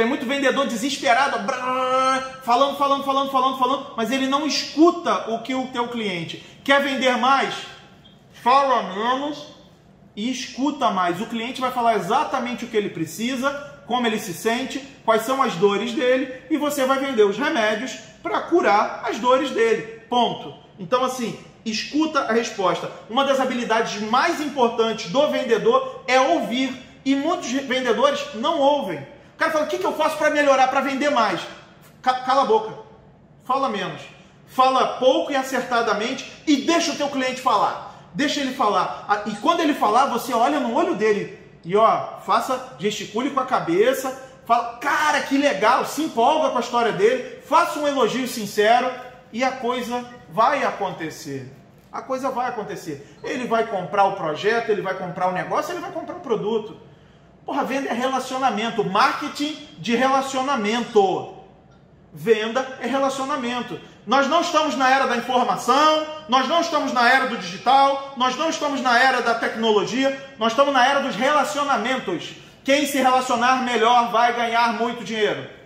Tem muito vendedor desesperado, falando, falando, falando, falando, falando, mas ele não escuta o que o teu cliente quer vender mais. Fala menos e escuta mais. O cliente vai falar exatamente o que ele precisa, como ele se sente, quais são as dores dele e você vai vender os remédios para curar as dores dele. Ponto. Então assim, escuta a resposta. Uma das habilidades mais importantes do vendedor é ouvir e muitos vendedores não ouvem. Cara fala: "O que, que eu faço para melhorar, para vender mais?" Cala a boca. Fala menos. Fala pouco e acertadamente e deixa o teu cliente falar deixa ele falar. E quando ele falar, você olha no olho dele e ó, faça, gesticule com a cabeça, fala, cara, que legal, se empolga com a história dele, faça um elogio sincero e a coisa vai acontecer. A coisa vai acontecer. Ele vai comprar o projeto, ele vai comprar o negócio, ele vai comprar o produto. Porra, venda é relacionamento, marketing de relacionamento. Venda é relacionamento. Nós não estamos na era da informação, nós não estamos na era do digital, nós não estamos na era da tecnologia, nós estamos na era dos relacionamentos. Quem se relacionar melhor vai ganhar muito dinheiro.